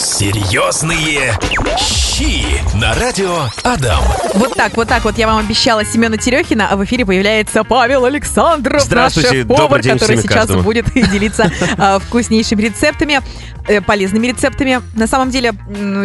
Серьезные щи на радио Адам. Вот так, вот так вот я вам обещала Семена Терехина, а в эфире появляется Павел Александров, Здравствуйте, наш повар, добрый день который сейчас каждому. будет делиться а, вкуснейшими рецептами, э, полезными рецептами. На самом деле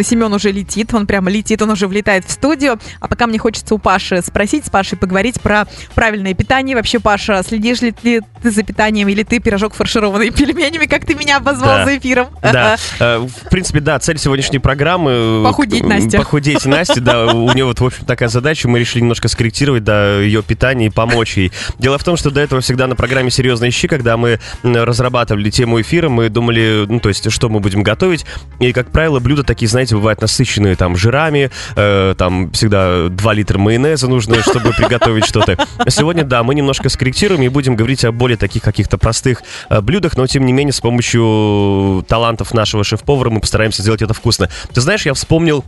Семен уже летит, он прямо летит, он уже влетает в студию. А пока мне хочется у Паши спросить, с Пашей поговорить про правильное питание. Вообще, Паша, следишь ли ты за питанием или ты пирожок фаршированный пельменями, как ты меня обозвал Да. за эфиром? Да, э, в принципе, да, цель сегодняшней программы... э, Похудеть к- Насте. Похудеть Насте, да, у нее вот, в общем, такая задача, мы решили немножко скорректировать, да, ее питание и помочь ей. Дело в том, что до этого всегда на программе «Серьезные щи», когда мы разрабатывали тему эфира, мы думали, ну, то есть, что мы будем готовить, и, как правило, блюда такие, знаете, бывают насыщенные, там, жирами, э, там, всегда 2 литра майонеза нужно, чтобы приготовить что-то. Сегодня, да, мы немножко скорректируем и будем говорить о более таких каких-то простых э, блюдах, но, тем не менее, с помощью талантов нашего шеф-повара мы постараемся сделать это вкусно. Ты знаешь, я вспомнил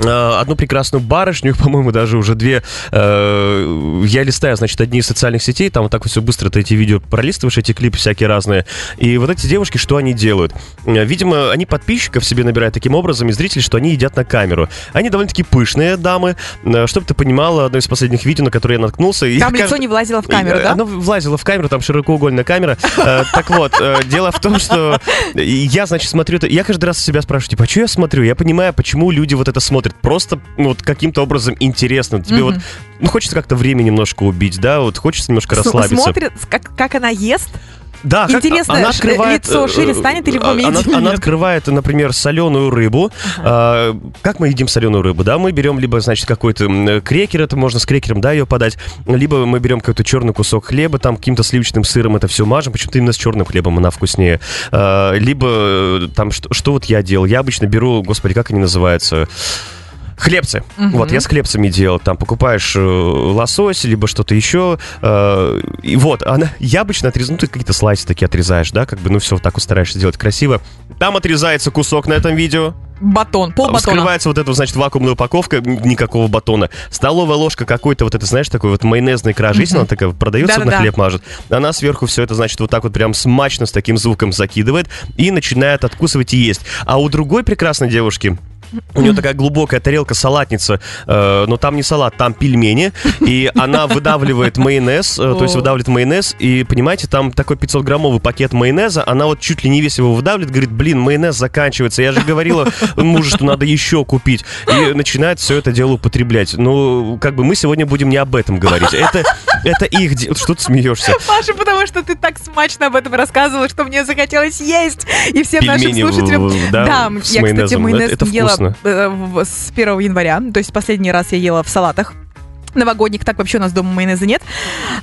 одну прекрасную барышню, по-моему, даже уже две. э, я листаю, значит, одни из социальных сетей, там вот так вот все быстро ты эти видео пролистываешь, эти клипы всякие разные. И вот эти девушки, что они делают? Э, Видимо, они подписчиков себе набирают таким образом, и зрителей, что они едят на камеру. Они довольно-таки пышные дамы. Э, Чтобы ты понимала, одно из последних видео, на которое я наткнулся... Там кажд- лицо не влазило в камеру, и, да? Оно влазило в камеру, там широкоугольная камера. Э, Так вот, э, дело в том, что я, значит, смотрю это... Я каждый раз себя спрашиваю, типа, а что я смотрю? Я понимаю, почему люди вот это смотрят. Просто ну, вот каким-то образом интересно. Тебе вот... Ну, хочется как-то время немножко убить, да? Вот хочется немножко С- расслабиться. Смотрит, как, как она ест. Да, Интересно, она открывает, лицо э, шире станет или в Она, она открывает, например, соленую рыбу. А, как мы едим соленую рыбу, да? Мы берем либо, значит, какой-то крекер, это можно с крекером, да, ее подать, либо мы берем какой-то черный кусок хлеба, там каким-то сливочным сыром это все мажем, почему-то именно с черным хлебом она вкуснее. А, либо э, там, что, что вот я делал? Я обычно беру, господи, как они называются? Хлебцы. Вот, я с хлебцами делал. Там покупаешь э, лосось, либо что-то еще. э, и вот, она, я обычно отрезаю, ну, ты какие-то слайсы такие отрезаешь, да, как бы, ну, все, вот так вот стараешься сделать красиво. Там отрезается кусок на этом видео. Батон, пол батона. Вскрывается вот эта, значит, вакуумная упаковка, никакого батона. Столовая ложка какой-то, вот это, знаешь, такой вот майонезной кражи, если она такая продается, на Да-да-да. хлеб мажет. Она сверху все это, значит, вот так вот прям смачно с таким звуком закидывает и начинает откусывать и есть. А у другой прекрасной девушки у нее такая глубокая тарелка-салатница, э, но там не салат, там пельмени, и она выдавливает майонез, э, то есть выдавливает майонез, и, понимаете, там такой 500-граммовый пакет майонеза, она вот чуть ли не весь его выдавливает, говорит, блин, майонез заканчивается, я же говорила мужу, что надо еще купить, и начинает все это дело употреблять. Ну, как бы мы сегодня будем не об этом говорить, это, это их... де- Что ты смеешься? Паша, потому что ты так смачно об этом рассказывала, что мне захотелось есть. И всем нашим Пельмени, слушателям... в- да, Да, с я, кстати, майонезом. майонез Это- ела вкусно. э, в- с 1 января. То есть последний раз я ела в салатах. Новогодних, так вообще у нас дома майонеза нет.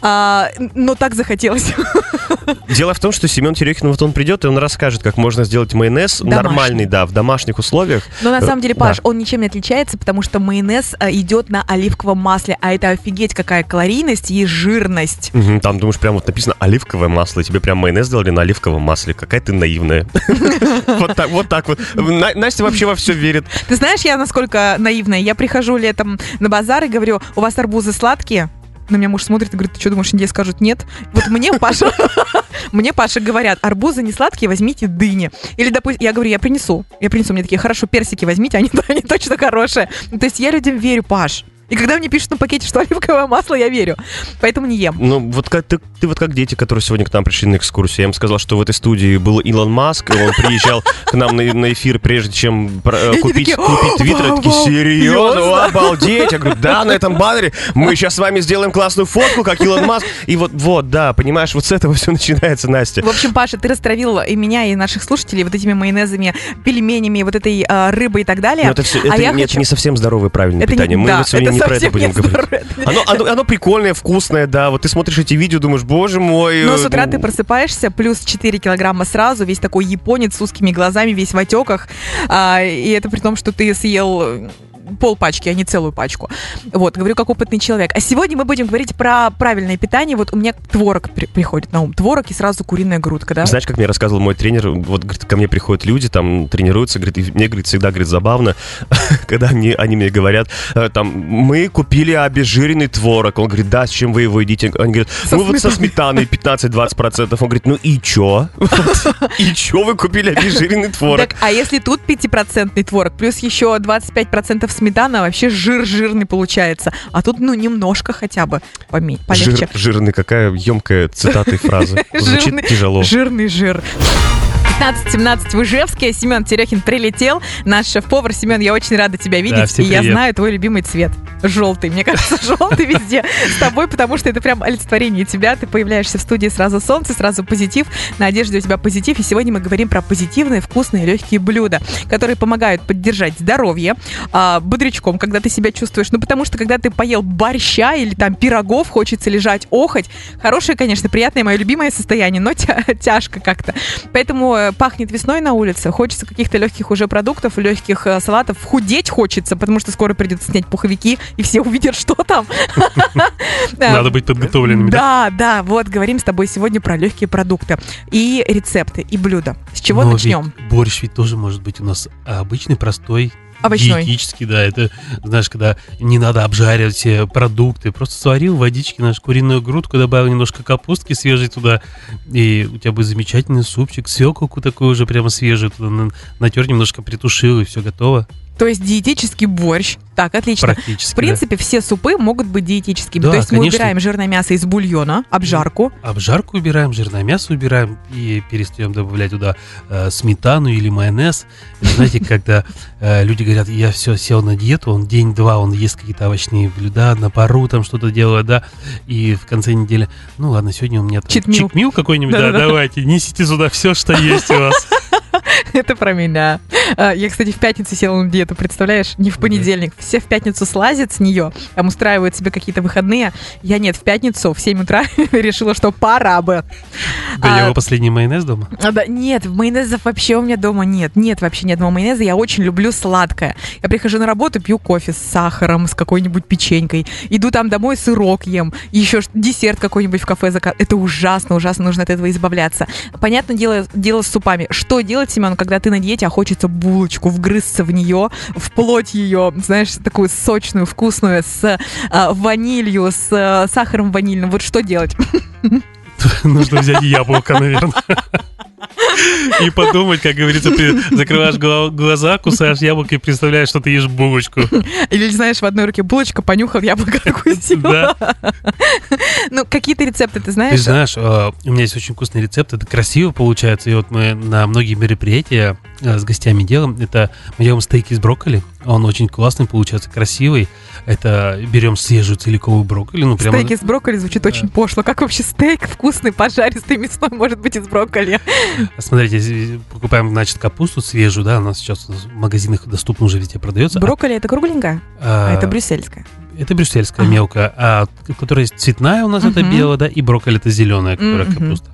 А, но так захотелось. Дело в том, что Семен Терехин, вот он придет, и он расскажет, как можно сделать майонез Домашний. нормальный, да, в домашних условиях. Но на Э, самом деле, да. Паш, он ничем не отличается, потому что майонез а, идет на оливковом масле, а это офигеть какая калорийность и жирность. Мгм, там, думаешь, прям вот написано оливковое масло, и тебе прям майонез сделали на оливковом масле. Какая ты наивная. Вот так вот. так вот. На- Настя вообще во все верит. Ты знаешь, я насколько наивная? Я прихожу летом на базар и говорю, у вас арбузы сладкие? На меня муж смотрит и говорит, ты что думаешь, индейцы скажут нет? Вот мне, Паша, мне, Паша, говорят, арбузы не сладкие, возьмите дыни. Или, допустим, я говорю, я принесу. Я принесу, мне такие, хорошо, персики возьмите, они, они точно хорошие. То есть я людям верю, Паш. И когда мне пишут на пакете, что оливковое масло, я верю. Поэтому не ем. Ну, вот как ты, ты вот как дети, которые сегодня к нам пришли на экскурсию. Я им сказал, что в этой студии был Илон Маск, и он приезжал к нам на, на эфир, прежде чем э, купить, такие, купить твиттер. Они такие, «Вау, вау, серьезно? серьезно?» Обалдеть! Я говорю, да, на этом баннере мы сейчас с вами сделаем классную фотку, как Илон Маск. И вот, вот, да, понимаешь, вот с этого все начинается, Настя. В общем, Паша, ты растравил и меня, и наших слушателей вот этими майонезами, пельменями, вот этой а, рыбой и так далее. Но это все, а это, я не- это хочу... не совсем здоровое правильное Это не- питание. Мы да, вот сегодня это не про это будем не говорить. Оно, оно, оно прикольное, вкусное, да. Вот ты смотришь эти видео, думаешь, боже мой. Но э, с утра ну, ты просыпаешься, плюс 4 килограмма сразу, весь такой японец с узкими глазами, весь в отеках. А, и это при том, что ты съел пол пачки, а не целую пачку. Вот, говорю как опытный человек. А сегодня мы будем говорить про правильное питание. Вот у меня творог при- приходит на ум. Творог и сразу куриная грудка, да? Знаешь, как мне рассказывал мой тренер, вот, говорит, ко мне приходят люди, там, тренируются, говорит, и мне, говорит, всегда, говорит, забавно, когда они, они мне говорят, э, там, мы купили обезжиренный творог. Он говорит, да, с чем вы его едите? Они говорят, ну вот со сметаной 15-20%. Он говорит, ну и чё? И чё вы купили обезжиренный творог? Так, а если тут 5% творог, плюс еще 25% сметана, вообще жир жирный получается. А тут, ну, немножко хотя бы поме- полегче. Жир, жирный, какая емкая цитата и фраза. Жирный- Звучит тяжело. Жирный жир. 15-17 в Ижевске. Семен Терехин прилетел. Наш шеф-повар. Семен, я очень рада тебя видеть. Да, и я привет. знаю твой любимый цвет. Желтый. Мне кажется, желтый везде с тобой, потому что это прям олицетворение тебя. Ты появляешься в студии сразу солнце, сразу позитив. На одежде у тебя позитив. И сегодня мы говорим про позитивные, вкусные, легкие блюда, которые помогают поддержать здоровье а, бодрячком, когда ты себя чувствуешь. Ну, потому что, когда ты поел борща или там пирогов, хочется лежать, охоть. Хорошее, конечно, приятное, мое любимое состояние, но тя- тяжко как-то. Поэтому э, пахнет весной на улице, хочется каких-то легких уже продуктов, легких э, салатов. Худеть хочется, потому что скоро придется снять пуховики, и все увидят, что там. Надо быть подготовленными, да? Да, вот говорим с тобой сегодня про легкие продукты и рецепты, и блюда. С чего начнем? борщ ведь тоже может быть у нас обычный, простой, Овощной. диетический, да. Это, знаешь, когда не надо обжаривать все продукты. Просто сварил водички, наш куриную грудку, добавил немножко капустки свежей туда, и у тебя будет замечательный супчик. Свеколку такую уже прямо свежую туда на- натер, немножко притушил, и все готово. То есть диетический борщ. Так, отлично. Практически. В принципе, все супы могут быть диетическими. Да, То есть мы конечно. убираем жирное мясо из бульона, обжарку. да. Обжарку убираем, жирное мясо убираем и перестаем добавлять туда э, сметану или майонез. Это, знаете, когда э, люди говорят, я все сел на диету, он день-два, он ест какие-то овощные блюда, на пару там что-то делает, да, и в конце недели, ну ладно, сегодня у меня там Читмил. читмил какой-нибудь, да, давайте, несите сюда все, что есть у вас. Это про меня. А, Я, кстати, в пятницу села на диету, представляешь? Не в понедельник. Все в пятницу слазят с нее, там устраивают себе какие-то выходные. Я нет, в пятницу в 7 утра решила, что пора бы. Да, А, его последний майонез дома. А, да, нет, майонезов вообще у меня дома нет. Нет вообще ни одного майонеза. Я очень люблю сладкое. Я прихожу на работу, пью кофе с сахаром, с какой-нибудь печенькой. Иду там домой, сырок ем. Еще десерт какой-нибудь в кафе заказ. Это ужасно, ужасно. Нужно от этого избавляться. Понятное дело, дело с супами. Что делать, Семен, когда ты на диете, а хочется булочку, вгрызться в нее, вплоть ее, знаешь, такую сочную, вкусную, с а, ванилью, с а, сахаром ванильным. Вот что делать? Нужно взять яблоко, наверное. И подумать, как говорится, ты закрываешь гла- глаза, кусаешь яблоко и представляешь, что ты ешь булочку. Или, знаешь, в одной руке булочка, понюхал, яблоко откусил. Да. Ну, какие-то рецепты ты Ты знаешь? знаешь, э, у меня есть очень вкусный рецепт, это красиво получается, и вот мы на многие мероприятия э, с гостями делаем, это мы делаем стейк из брокколи, он очень классный получается, красивый, это берем свежую целиковую брокколи, ну прямо... Стейк из брокколи звучит очень пошло. Как вообще стейк вкусный, пожаристый, мясной может быть из брокколи? Смотрите, покупаем, значит, капусту свежую, да, она сейчас в магазинах доступна уже везде продается. Брокколи это кругленькая, а А, это брюссельская. Это брюссельская Ага. мелкая, а которая цветная у нас это Мгм. белая, да, и брокколи это зеленая, которая Мгм. капуста.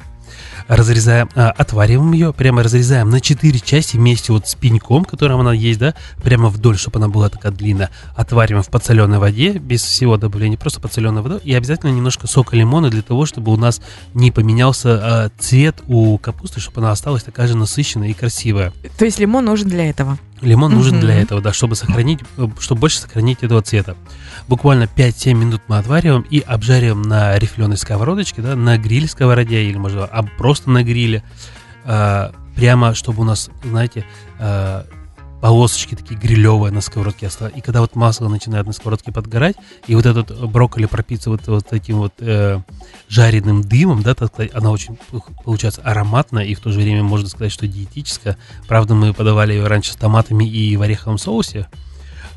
Разрезаем, а, отвариваем ее, прямо разрезаем на 4 части вместе вот с пеньком, которым она есть, да, прямо вдоль, чтобы она была такая длинная. Отвариваем в подсоленной воде, без всего добавления, просто подсоленной водой. И обязательно немножко сока лимона для того, чтобы у нас не поменялся а, цвет у капусты, чтобы она осталась такая же насыщенная и красивая. То есть лимон нужен для этого. Лимон нужен Мгм. для этого, да, чтобы сохранить, э, чтобы больше сохранить этого цвета. Буквально 5-7 минут мы отвариваем и обжариваем на рифленой сковородочке, да, на гриле сковороде или, может, а просто на гриле. А, прямо, чтобы у нас, знаете, а, полосочки такие грилевые на сковородке остались. И когда вот масло начинает на сковородке подгорать, и вот этот брокколи пропитывается вот, этим вот э, жареным дымом, да, так сказать, она очень получается ароматная и в то же время можно сказать, что диетическая. Правда, мы подавали ее раньше с томатами и в ореховом соусе,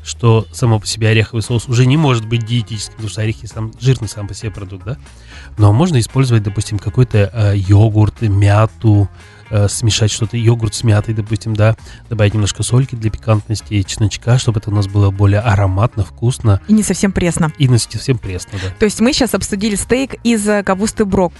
что само по себе ореховый соус уже не может быть диетическим, потому что орехи сам жирный сам по себе продукт, да. Но можно использовать, допустим, какой-то э, йогурт, мяту, э, смешать что-то, йогурт с мятой, допустим, да, добавить немножко сольки для пикантности и чесночка, чтобы это у нас было более ароматно, вкусно И не совсем пресно. и не совсем пресно, да. То есть мы сейчас обсудили стейк из э, капусты брок...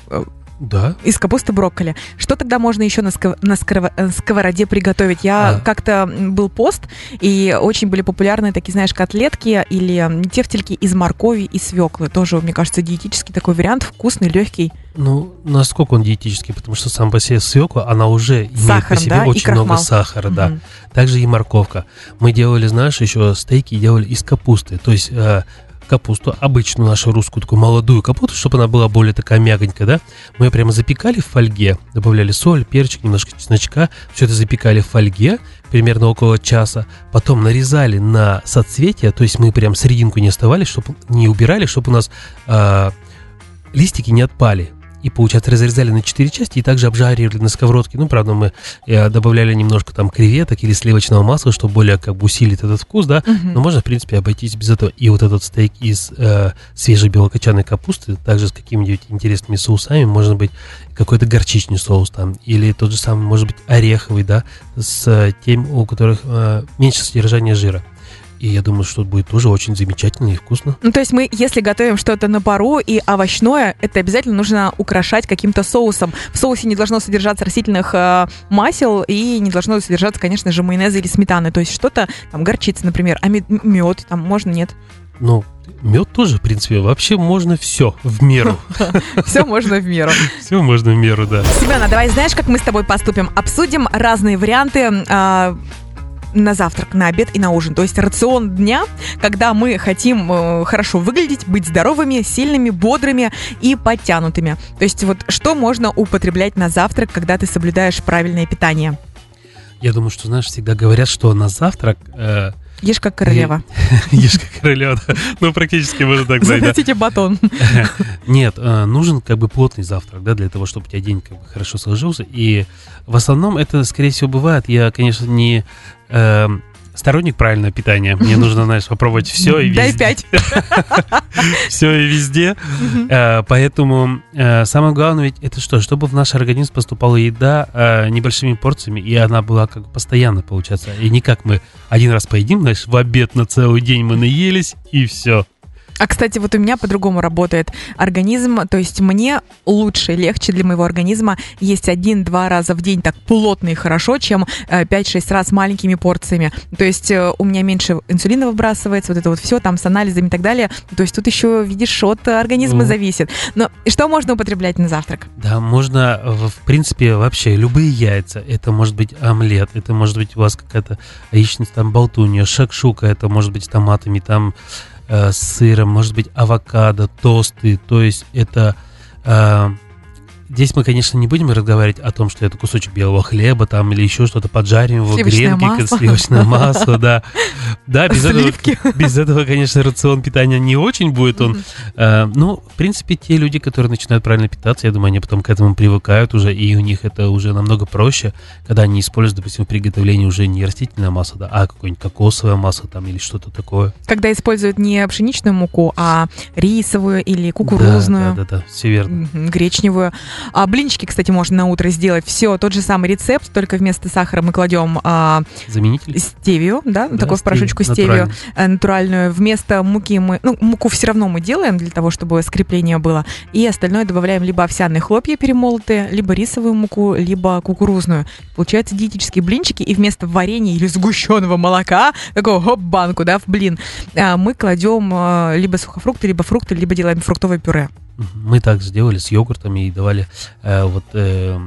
Да. Из капусты брокколи. Что тогда можно еще на, сков- на э, сковороде приготовить? Я А. как-то был пост, и очень были популярны такие, знаешь, котлетки или тефтельки из моркови и свеклы. Тоже, мне кажется, диетический такой вариант, вкусный, легкий. Ну, насколько он диетический, потому что сам по себе свекла, она уже имеет Сахаром, по себе да, очень много сахара, да. Мгм. Также и морковка. Мы делали, знаешь, еще стейки делали из капусты. То есть э, капусту, обычную нашу русскую, такую молодую капусту, чтобы она была более такая мягонькая, да. Мы ее прямо запекали в фольге, добавляли соль, перчик, немножко чесночка. Все это запекали в фольге примерно около часа. Потом нарезали на соцветия, то есть мы прям серединку не оставали, чтобы не убирали, чтобы у нас э, листики не отпали. И, получается, разрезали на четыре части и также обжаривали на сковородке. Ну, правда, мы э, добавляли немножко там креветок или сливочного масла, чтобы более как бы усилить этот вкус, да. Мгм. Но можно, в принципе, обойтись без этого. И вот этот стейк из э, свежей белокочанной капусты, также с какими-нибудь интересными соусами, может быть, какой-то горчичный соус там, или тот же самый, может быть, ореховый, да, с тем, у которых э, меньше содержания жира. И я думаю, что будет тоже очень замечательно и вкусно. Ну, то есть мы, если готовим что-то на пару и овощное, это обязательно нужно украшать каким-то соусом. В соусе не должно содержаться растительных э, масел и не должно содержаться, конечно же, майонеза или сметаны. То есть что-то, там, горчица, например, а мед, там можно, нет? Ну, мед тоже, в принципе, вообще можно все в меру. Все можно в меру. Все можно в меру, да. Семен, а давай знаешь, как мы с тобой поступим? Обсудим разные варианты а, на завтрак, на обед и на ужин. То есть рацион дня, когда мы хотим э, хорошо выглядеть, быть здоровыми, сильными, бодрыми и подтянутыми. То есть вот что можно употреблять на завтрак, когда ты соблюдаешь правильное питание? Я думаю, что, знаешь, всегда говорят, что на завтрак э, Ешь как королева. ешь как королева. Ну, практически можно так сказать. Захотите батон. Нет, э, нужен как бы плотный завтрак, да, для того, чтобы у тебя день как бы хорошо сложился. И в основном это, скорее всего, бывает. Я, конечно, не э, сторонник правильного питания. Мне нужно, знаешь, попробовать все и Дай везде. пять. Все и везде. Поэтому э, самое главное ведь это что? Чтобы в наш организм поступала еда э, небольшими порциями, и она была как бы постоянно, получается. И не как мы один раз поедим, знаешь, в обед на целый день мы наелись, и все. А, кстати, вот у меня по-другому работает организм. То есть мне лучше, легче для моего организма есть один-два раза в день так плотно и хорошо, чем э, 5-6 раз маленькими порциями. То есть э, у меня меньше инсулина выбрасывается, вот это вот все там с анализами и так далее. То есть тут еще, видишь, от организма Ну. зависит. Но что можно употреблять на завтрак? Да, можно, в в принципе, вообще любые яйца. Это может быть омлет, это может быть у вас какая-то яичница, там, болтунья, шакшука, это может быть с томатами, там, э, с сыром, может быть, авокадо, тосты. То есть это... Здесь мы, конечно, не будем разговаривать о том, что это кусочек белого хлеба там или еще что-то поджарим его, гренки, масло. сливочное масло, да. Да, без этого, без этого, конечно, рацион питания не очень будет он. Э, Ну, в принципе, те люди, которые начинают правильно питаться, я думаю, они потом к этому привыкают уже, и у них это уже намного проще, когда они используют, допустим, в приготовлении уже не растительное масло, да, а какое-нибудь кокосовое масло там или что-то такое. Когда используют не пшеничную муку, а рисовую или кукурузную. Да, да, да, все верно. Гречневую. А блинчики, кстати, можно на утро сделать. Все, тот же самый рецепт, только вместо сахара мы кладем а, Заменитель? стевию, да, Да, такую стевию, порошочку стевию натурально. э, натуральную. Вместо муки мы, ну, муку все равно мы делаем для того, чтобы скрепление было. И остальное добавляем либо овсяные хлопья перемолотые, либо рисовую муку, либо кукурузную. Получаются диетические блинчики, и вместо варенья или сгущенного молока, такого хоп, банку, да, в блин, а, мы кладем э, либо сухофрукты, либо фрукты, либо делаем фруктовое пюре. Мы так сделали с йогуртами и давали э, вот э,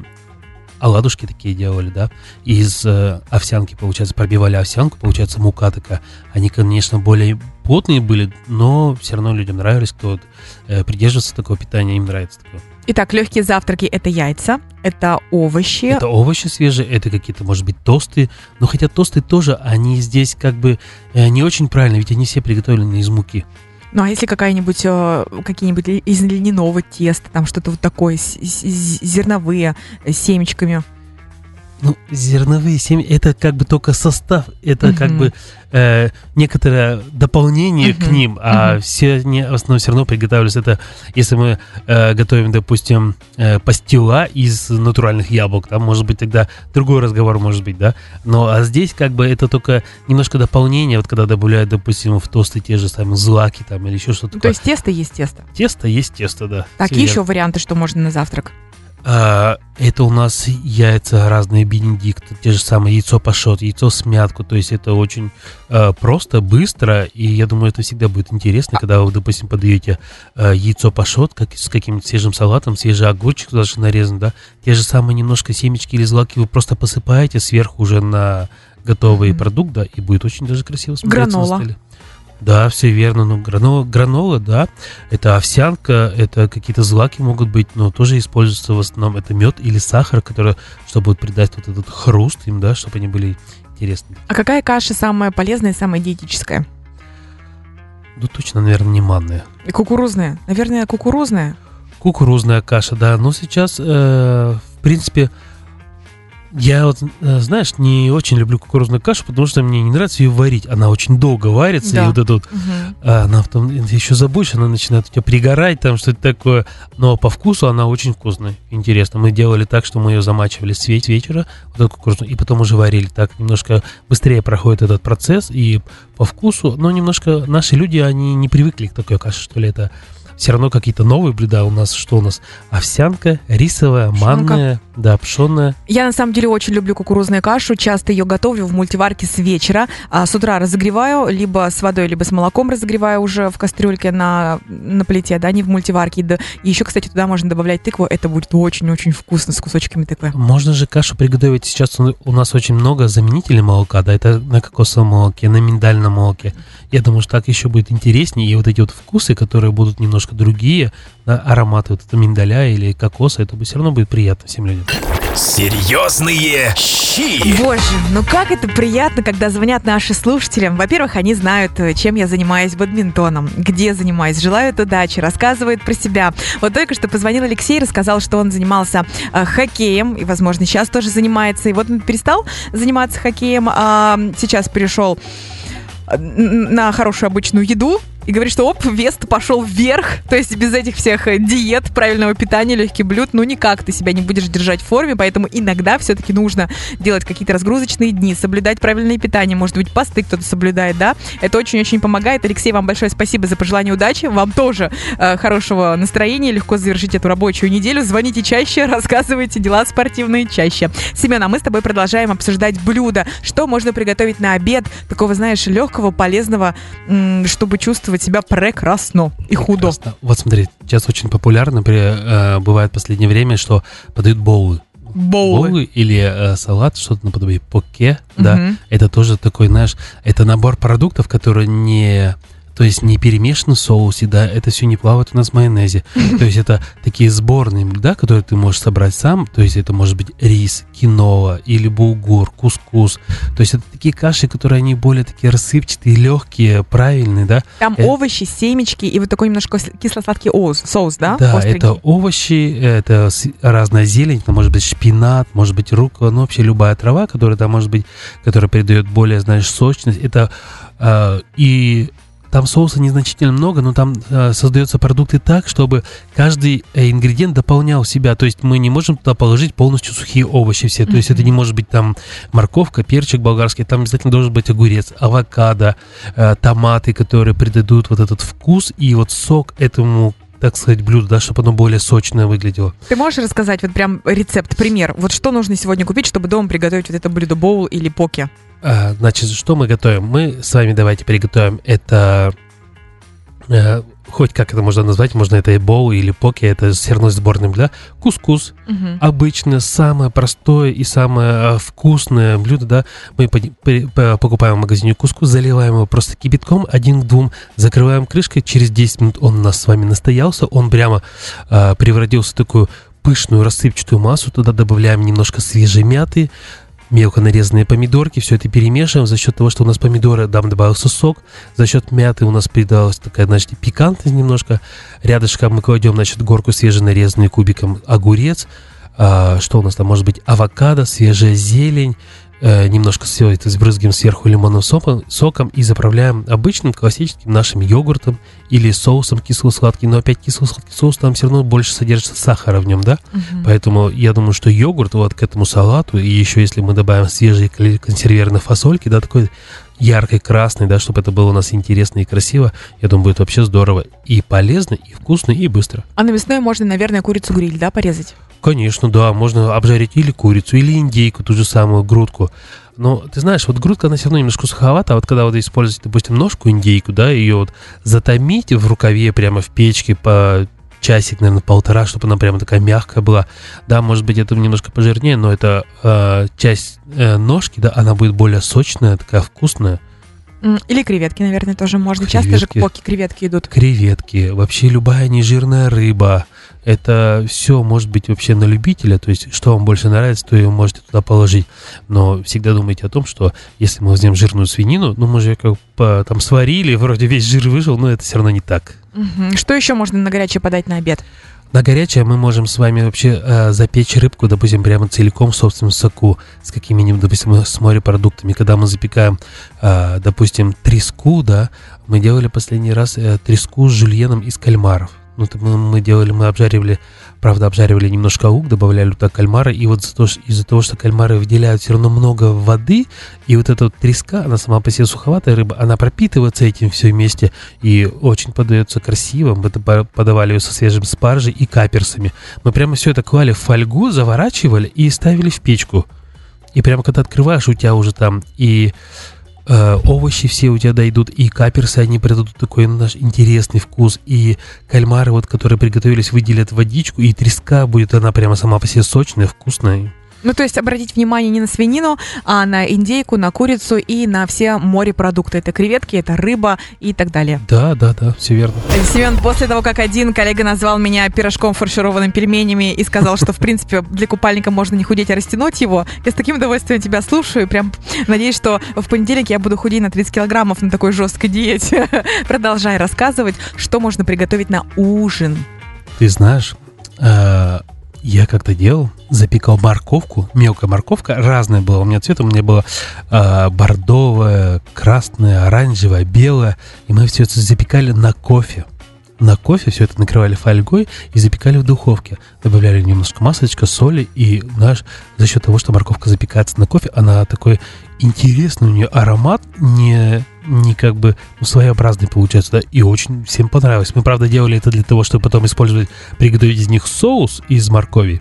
оладушки такие делали, да, из э, овсянки, получается, пробивали овсянку, получается, мука такая. Они, конечно, более плотные были, но все равно людям нравились, кто э, придерживается такого питания, им нравится такое. Итак, легкие завтраки это яйца, это овощи. Это овощи свежие, это какие-то, может быть, тосты. Но хотя тосты тоже, они здесь как бы э, не очень правильно, ведь они все приготовлены из муки. Ну а если какая-нибудь э, какие-нибудь из льняного теста, там что-то вот такое, с- с- зерновые э, семечками. Ну, зерновые семьи, это как бы только состав, это как Мгм. бы э, некоторое дополнение к Мгм, ним, а мгм. все они в основном все равно приготавливаются. Это если мы э, готовим, допустим, э, пастила из натуральных яблок, там может быть тогда другой разговор может быть, да. Но а здесь как бы это только немножко дополнение, вот когда добавляют, допустим, в тосты те же самые злаки там или еще что-то Ну, то есть тесто есть тесто. Тесто есть тесто, да. Всё еще варианты, что можно на завтрак. А, это у нас яйца разные, бенедикт, те же самые яйцо пашот, яйцо смятку. То есть это очень а, просто, быстро, и я думаю, это всегда будет интересно, когда вы, допустим, подаете а, яйцо пашот как, с каким-нибудь свежим салатом, свежий огурчик даже нарезан, да, те же самые немножко семечки или злаки вы просто посыпаете сверху уже на готовый Мгм. продукт, да, и будет очень даже красиво смотреться Гранола. на столе. Да, все верно. Ну, гранола, гранола, да, это овсянка, это какие-то злаки могут быть, но тоже используется в основном это мед или сахар, который, чтобы вот придать вот этот хруст им, да, чтобы они были интересными. А какая каша самая полезная и самая диетическая? Ну, точно, наверное, не манная. И кукурузная? Наверное, кукурузная. Кукурузная каша, да. Но сейчас, э, в принципе, я вот, э, знаешь, не очень люблю кукурузную кашу, потому что мне не нравится ее варить. Она очень долго варится, Да. и вот это вот Мгм. А она потом еще забудешь, она начинает у тебя пригорать, там что-то такое. Но по вкусу она очень вкусная. Интересно. Мы делали так, что мы ее замачивали с ве- вечера, вот эту кукурузную, и потом уже варили. Так немножко быстрее проходит этот процесс, и по вкусу, но немножко наши люди, они не привыкли к такой каше, что ли, это все равно какие-то новые блюда у нас. Что у нас? Овсянка, рисовая, Пшёнка. манная, да, пшенная. Я на самом деле очень люблю кукурузную кашу. Часто ее готовлю в мультиварке с вечера. А с утра разогреваю, либо с водой, либо с молоком разогреваю уже в кастрюльке на, на плите, да, не в мультиварке. И еще, кстати, туда можно добавлять тыкву. Это будет очень-очень вкусно с кусочками тыквы. Можно же кашу приготовить. Сейчас у нас очень много заменителей молока, да, это на кокосовом молоке, на миндальном молоке. Я думаю, что так еще будет интереснее, и вот эти вот вкусы, которые будут немножко другие, да, ароматы вот это миндаля или кокоса, это бы все равно будет приятно всем людям. Серьезные щи. Боже, ну как это приятно, когда звонят наши слушатели. Во-первых, они знают, э, чем я занимаюсь бадминтоном, где занимаюсь, желают удачи, рассказывают про себя. Вот только что позвонил Алексей, рассказал, что он занимался э, хоккеем, и, возможно, сейчас тоже занимается. И вот он перестал заниматься хоккеем, а сейчас перешел э, на хорошую обычную еду, и говорит, что оп, вес пошел вверх, то есть без этих всех э, диет, правильного питания, легких блюд, ну никак ты себя не будешь держать в форме, поэтому иногда все-таки нужно делать какие-то разгрузочные дни, соблюдать правильное питание, может быть, посты кто-то соблюдает, да, это очень-очень помогает. Алексей, вам большое спасибо за пожелание удачи, вам тоже э, хорошего настроения, легко завершить эту рабочую неделю, звоните чаще, рассказывайте дела спортивные чаще. Семен, а мы с тобой продолжаем обсуждать блюда, что можно приготовить на обед, такого, знаешь, легкого, полезного, чтобы чувствовать себя прекрасно и худо. Прекрасно. Вот смотри, сейчас очень популярно при- э, бывает в последнее время, что подают боулы. Боулы. или э, салат, что-то наподобие поке, да. Мгм. Это тоже такой, знаешь, это набор продуктов, которые не... То есть не перемешаны в соусе, да, это все не плавает у нас в майонезе. То есть это такие сборные блюда, которые ты можешь собрать сам. То есть это может быть рис, киноа или булгур, кускус. То есть это такие каши, которые они более такие рассыпчатые, легкие, правильные, да. Там Э. овощи, семечки и вот такой немножко кисло-сладкий оус- соус, да? Да, Остренький. это овощи, это разная зелень, это может быть шпинат, может быть рукола, ну вообще любая трава, которая там может быть, которая придает более, знаешь, сочность. Это э, и там соуса незначительно много, но там э, создаются продукты так, чтобы каждый э, ингредиент дополнял себя. То есть мы не можем туда положить полностью сухие овощи все. То есть это не может быть там морковка, перчик болгарский, там обязательно должен быть огурец, авокадо, э, томаты, которые придадут вот этот вкус и вот сок этому так сказать, блюду, да, чтобы оно более сочное выглядело. Ты можешь рассказать вот прям рецепт, пример? Вот что нужно сегодня купить, чтобы дома приготовить вот это блюдо боул или поки? А, значит, что мы готовим? Мы с вами давайте приготовим это, э, хоть как это можно назвать, можно это и боу или поки, это все равно сборный блюдо. Кускус, Мгм. обычно самое простое и самое э, вкусное блюдо, да, мы покупаем в магазине кускус, заливаем его просто кипятком один к двум, закрываем крышкой, через 10 минут он у нас с вами настоялся, он прямо э, превратился в такую пышную рассыпчатую массу, туда добавляем немножко свежей мяты, мелко нарезанные помидорки, все это перемешиваем. За счет того, что у нас помидоры, там добавился сок, за счет мяты у нас придалась такая, значит, пикантность немножко. Рядышком мы кладем, значит, горку свеженарезанный кубиком огурец. А, что у нас там может быть? Авокадо, свежая зелень. Э, немножко все это сбрызгиваем сверху лимонным соком, соком и заправляем обычным классическим нашим йогуртом или соусом кисло-сладким. Но опять кисло-сладкий соус там все равно больше содержится сахара в нем, да? Мгм. Поэтому я думаю, что йогурт вот к этому салату, и еще если мы добавим свежие консервированные фасольки, да, такой яркой красный, да, чтобы это было у нас интересно и красиво, я думаю, будет вообще здорово. И полезно, и вкусно, и быстро. А на мясное можно, наверное, курицу гриль, да, порезать? Конечно, да, можно обжарить или курицу, или индейку, ту же самую грудку. Но ты знаешь, вот грудка, она все равно немножко суховата, а вот когда вот использовать, допустим, ножку индейку, да, ее вот затомить в рукаве прямо в печке по часик, наверное, полтора, чтобы она прямо такая мягкая была. Да, может быть, это немножко пожирнее, но это э, часть э, ножки, да, она будет более сочная, такая вкусная. Или креветки, наверное, тоже можно. Часто же к Креветки. поке креветки идут. Креветки, вообще любая нежирная рыба. Это все может быть вообще на любителя, то есть что вам больше нравится, то и вы можете туда положить. Но всегда думайте о том, что если мы возьмем жирную свинину, ну мы же как бы там сварили, вроде весь жир вышел, но это все равно не так. Что еще можно на горячее подать на обед? На горячее мы можем с вами вообще э, запечь рыбку, допустим, прямо целиком в собственном соку с какими-нибудь, допустим, с морепродуктами. Когда мы запекаем, э, допустим, треску, да, мы делали последний раз э, треску с жульеном из кальмаров. Ну, это мы, мы делали, мы обжаривали, правда, обжаривали немножко лук, добавляли туда кальмары, и вот то, из-за того, что кальмары выделяют все равно много воды, и вот эта вот треска, она сама по себе суховатая рыба, она пропитывается этим все вместе, и очень подается красиво. Мы это по- подавали ее со свежим спаржей и каперсами. Мы прямо все это клали в фольгу, заворачивали и ставили в печку. И прямо когда открываешь, у тебя уже там и э, овощи все у тебя дойдут, и каперсы, они придадут такой наш интересный вкус, и кальмары, вот, которые приготовились, выделят водичку, и треска будет, она прямо сама по себе сочная, вкусная. Ну, то есть обратить внимание не на свинину, а на индейку, на курицу и на все морепродукты. Это креветки, это рыба и так далее. Да, да, да, все верно. Семен, после того, как один коллега назвал меня пирожком фаршированным пельменями и сказал, что, в принципе, для купальника можно не худеть, а растянуть его, я с таким удовольствием тебя слушаю и прям надеюсь, что в понедельник я буду худеть на 30 килограммов на такой жесткой диете. Продолжай рассказывать, что можно приготовить на ужин. Ты знаешь, э, я как-то делал, запекал морковку, мелкая морковка, разная была. У меня цвет, у меня было э, бордовая, красная, оранжевая, белая. И мы все это запекали на кофе. На кофе все это накрывали фольгой и запекали в духовке. Добавляли немножко масочка, соли. И наш, за счет того, что морковка запекается на кофе, она такой интересный, у нее аромат не, не как бы ну, своеобразный получается, да, и очень всем понравилось. Мы, правда, делали это для того, чтобы потом использовать, приготовить из них соус из моркови.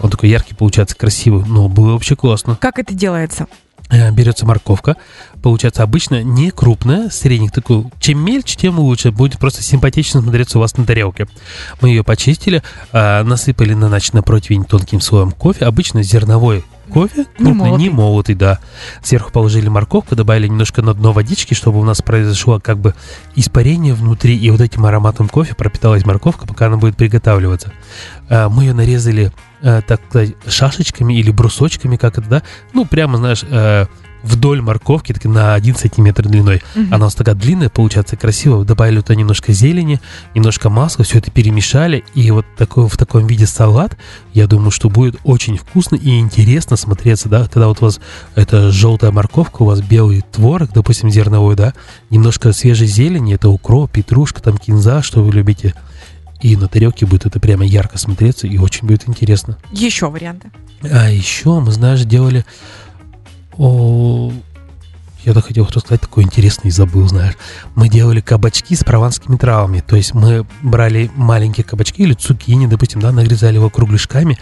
Он такой яркий получается, красивый, но было вообще классно. Как это делается? Э, Берется морковка, получается обычно не крупная, средних такую. Чем мельче, тем лучше, будет просто симпатично смотреться у вас на тарелке. Мы ее почистили, э, насыпали на ночь на противень тонким слоем кофе, обычно зерновой кофе, крупный, не молотый. да. Сверху положили морковку, добавили немножко на дно водички, чтобы у нас произошло как бы испарение внутри, и вот этим ароматом кофе пропиталась морковка, пока она будет приготавливаться. Э, Мы ее нарезали, э, так сказать, шашечками или брусочками, как это, да? Ну, прямо, знаешь, э, вдоль морковки, на 1 сантиметр длиной. Мгм. Она у нас такая длинная, получается красиво. Добавили туда немножко зелени, немножко масла, все это перемешали. И вот такой, в таком виде салат, я думаю, что будет очень вкусно и интересно смотреться, да, когда вот у вас это желтая морковка, у вас белый творог, допустим, зерновой, да, немножко свежей зелени, это укроп, петрушка, там кинза, что вы любите. И на тарелке будет это прямо ярко смотреться и очень будет интересно. Еще варианты. А еще мы, знаешь, делали... О, я так хотел рассказать такой интересный, забыл, знаешь. Мы делали кабачки с прованскими травами. То есть мы брали маленькие кабачки или цукини, допустим, да, нарезали его кругляшками,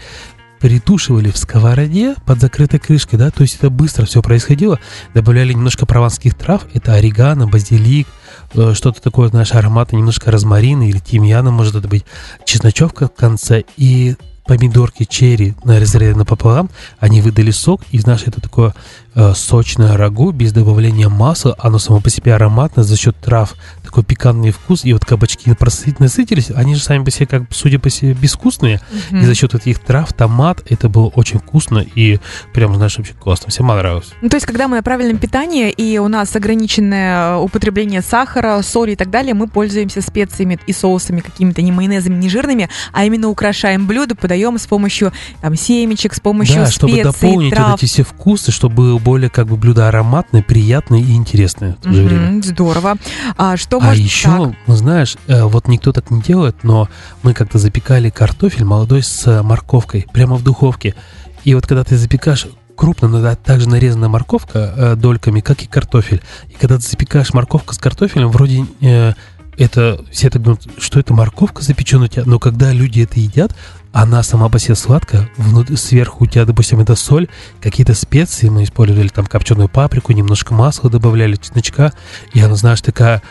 притушивали в сковороде под закрытой крышкой, да, то есть это быстро все происходило. Добавляли немножко прованских трав, это орегано, базилик, э, что-то такое, знаешь, аромата, немножко розмарина или тимьяна, может это быть, чесночевка в конце и помидорки черри нарезали напополам, они выдали сок, и знаешь, это такое э, сочное рагу без добавления масла, оно само по себе ароматное за счет трав, такой пикантный вкус, и вот кабачки насытились, они же сами по себе, как судя по себе, безвкусные, и за счет этих трав, томат, это было очень вкусно и прям, знаешь, вообще классно, всем понравилось. Ну, то есть, когда мы на правильном питании и у нас ограниченное употребление сахара, соли и так далее, мы пользуемся специями и соусами какими-то не майонезами, не жирными, а именно украшаем блюдо, подаем с помощью там семечек, с помощью да, чтобы специй, дополнить трав. вот эти все вкусы, чтобы было более как бы блюдо ароматное, приятное и интересное в то же Мгм, время. здорово. А что А еще, так? ну, знаешь, э, вот никто так не делает, но мы как-то запекали картофель молодой с э, морковкой прямо в духовке. И вот когда ты запекаешь крупно, но также нарезанная морковка э, дольками, как и картофель. И когда ты запекаешь морковку с картофелем, вроде это все так думают, что это морковка запеченная у тебя, но когда люди это едят, она сама по себе сладкая, внут- сверху у тебя, допустим, это соль, какие-то специи, мы использовали там копченую паприку, немножко масла добавляли, чесночка, и она, знаешь, такая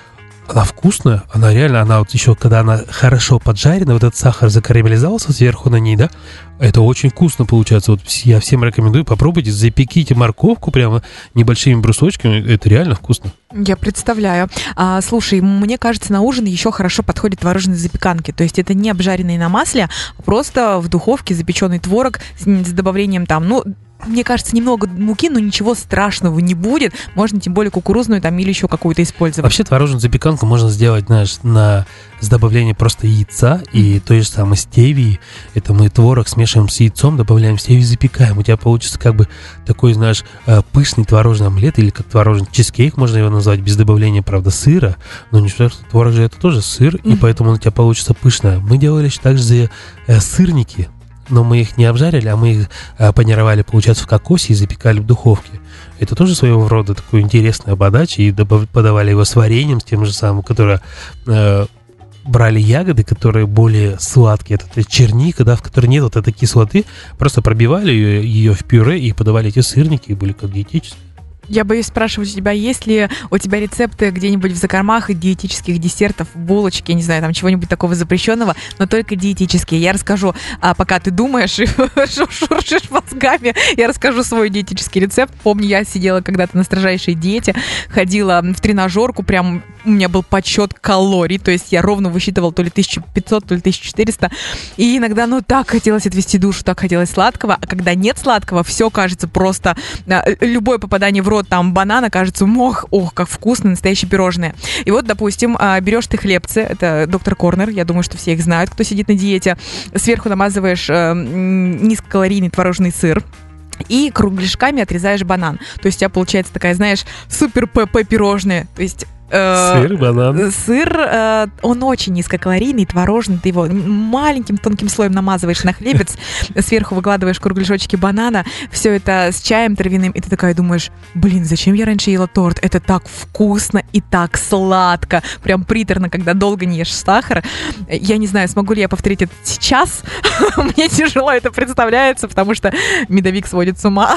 она вкусная, она реально, она вот еще, когда она хорошо поджарена, вот этот сахар закарамелизовался сверху на ней, да, это очень вкусно получается. Вот я всем рекомендую, попробуйте, запеките морковку прямо небольшими брусочками, это реально вкусно. Я представляю. А, слушай, мне кажется, на ужин еще хорошо подходят творожные запеканки. То есть это не обжаренные на масле, а просто в духовке запеченный творог с, с добавлением там, ну, мне кажется, немного муки, но ничего страшного не будет. Можно тем более кукурузную там или еще какую-то использовать. Вообще творожную запеканку можно сделать, знаешь, на, с добавлением просто яйца и той же самой стевии. Это мы творог смешиваем с яйцом, добавляем стевию, запекаем. У тебя получится как бы такой, знаешь, э, пышный творожный омлет или как творожный чизкейк, можно его назвать, без добавления, правда, сыра. Но не что творог же это тоже сыр, и Мгм. поэтому он у тебя получится пышное. Мы делали еще также э, сырники, но мы их не обжарили, а мы их э, панировали, получается, в кокосе и запекали в духовке. Это тоже своего рода такой интересная подача, и подавали его с вареньем, с тем же самым, которое э, брали ягоды, которые более сладкие, это, это черника, да, в которой нет вот этой кислоты, просто пробивали ее, ее в пюре и подавали эти сырники, и были как диетические. Я боюсь спрашивать у тебя, есть ли у тебя рецепты где-нибудь в закормах диетических десертов, булочки, я не знаю, там чего-нибудь такого запрещенного, но только диетические. Я расскажу, а пока ты думаешь и шуршишь мозгами, я расскажу свой диетический рецепт. Помню, я сидела когда-то на строжайшей диете, ходила в тренажерку, прям у меня был подсчет калорий, то есть я ровно высчитывала то ли 1500, то ли 1400, и иногда, ну, так хотелось отвести душу, так хотелось сладкого, а когда нет сладкого, все кажется просто, а, любое попадание в рот там банана кажется, мох, ох, как вкусно, настоящее пирожное. И вот, допустим, а, берешь ты хлебцы, это доктор Корнер, я думаю, что все их знают, кто сидит на диете, сверху намазываешь э, низкокалорийный творожный сыр, и кругляшками отрезаешь банан. То есть у тебя получается такая, знаешь, супер ПП пирожное. То есть э, Сыр, банан. Сыр, э, он очень низкокалорийный, творожный, ты его маленьким тонким слоем намазываешь на хлебец, сверху выкладываешь кругляшочки банана, все это с чаем травяным, и ты такая думаешь, блин, зачем я раньше ела торт? Это так вкусно и так сладко, прям приторно, когда долго не ешь сахар. Я не знаю, смогу ли я повторить это сейчас, мне тяжело это представляется, потому что медовик сводит с ума.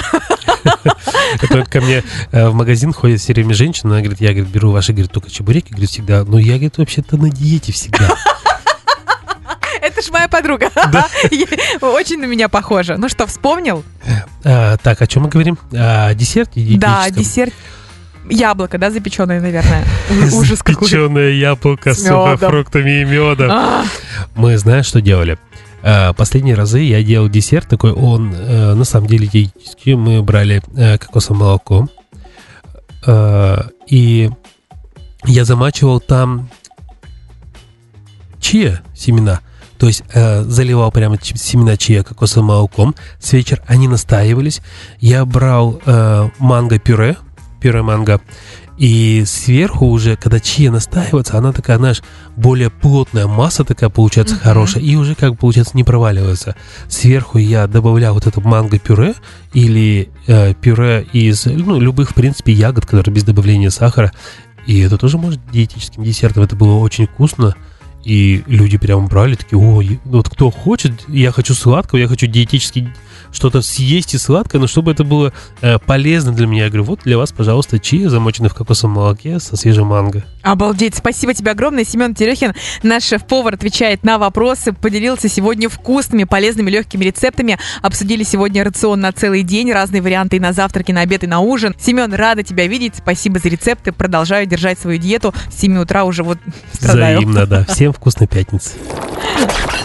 Это ко мне э, в магазин ходит все время женщина, она говорит, я, говорит, беру ваши, говорит, только чебуреки, говорит, всегда. Но я, говорит, вообще-то на диете всегда. Это ж моя подруга. Очень на меня похожа. Ну что, вспомнил? А, так, о чем мы говорим? О десерте Да, десерт. Яблоко, да, запеченное, наверное. Ужас какой. Запеченное яблоко с сухофруктами и медом. А, Мы знаем, что делали. А, Последние разы я делал десерт такой, он э, на самом деле диетический. Мы брали э, кокосовое молоко. э, И я замачивал там чия семена. То есть э, заливал прямо семена чия кокосовым молоком. С вечера они настаивались. Я брал э, манго-пюре, пюре манго, и сверху уже, когда чия настаивается, она такая, знаешь, более плотная масса такая получается Мгм. хорошая, и уже как бы, получается не проваливается. Сверху я добавлял вот это манго-пюре или э, пюре из, ну, любых, в принципе, ягод, которые без добавления сахара. И это тоже может диетическим десертом. Это было очень вкусно. И люди прям брали, такие, о, вот кто хочет, я хочу сладкого, я хочу диетически что-то съесть и сладкое, но чтобы это было э, полезно для меня. Я говорю, вот для вас, пожалуйста, чия, замоченный в кокосовом молоке со свежим манго. Обалдеть. Спасибо тебе огромное. Семен Терехин, наш шеф-повар, отвечает на вопросы, поделился сегодня вкусными, полезными, легкими рецептами. Обсудили сегодня рацион на целый день, разные варианты и на завтрак, и на обед, и на ужин. Семен, рада тебя видеть. Спасибо за рецепты. Продолжаю держать свою диету. С 7 утра уже вот страдаю. Взаимно, да. Всем вкусной пятницы.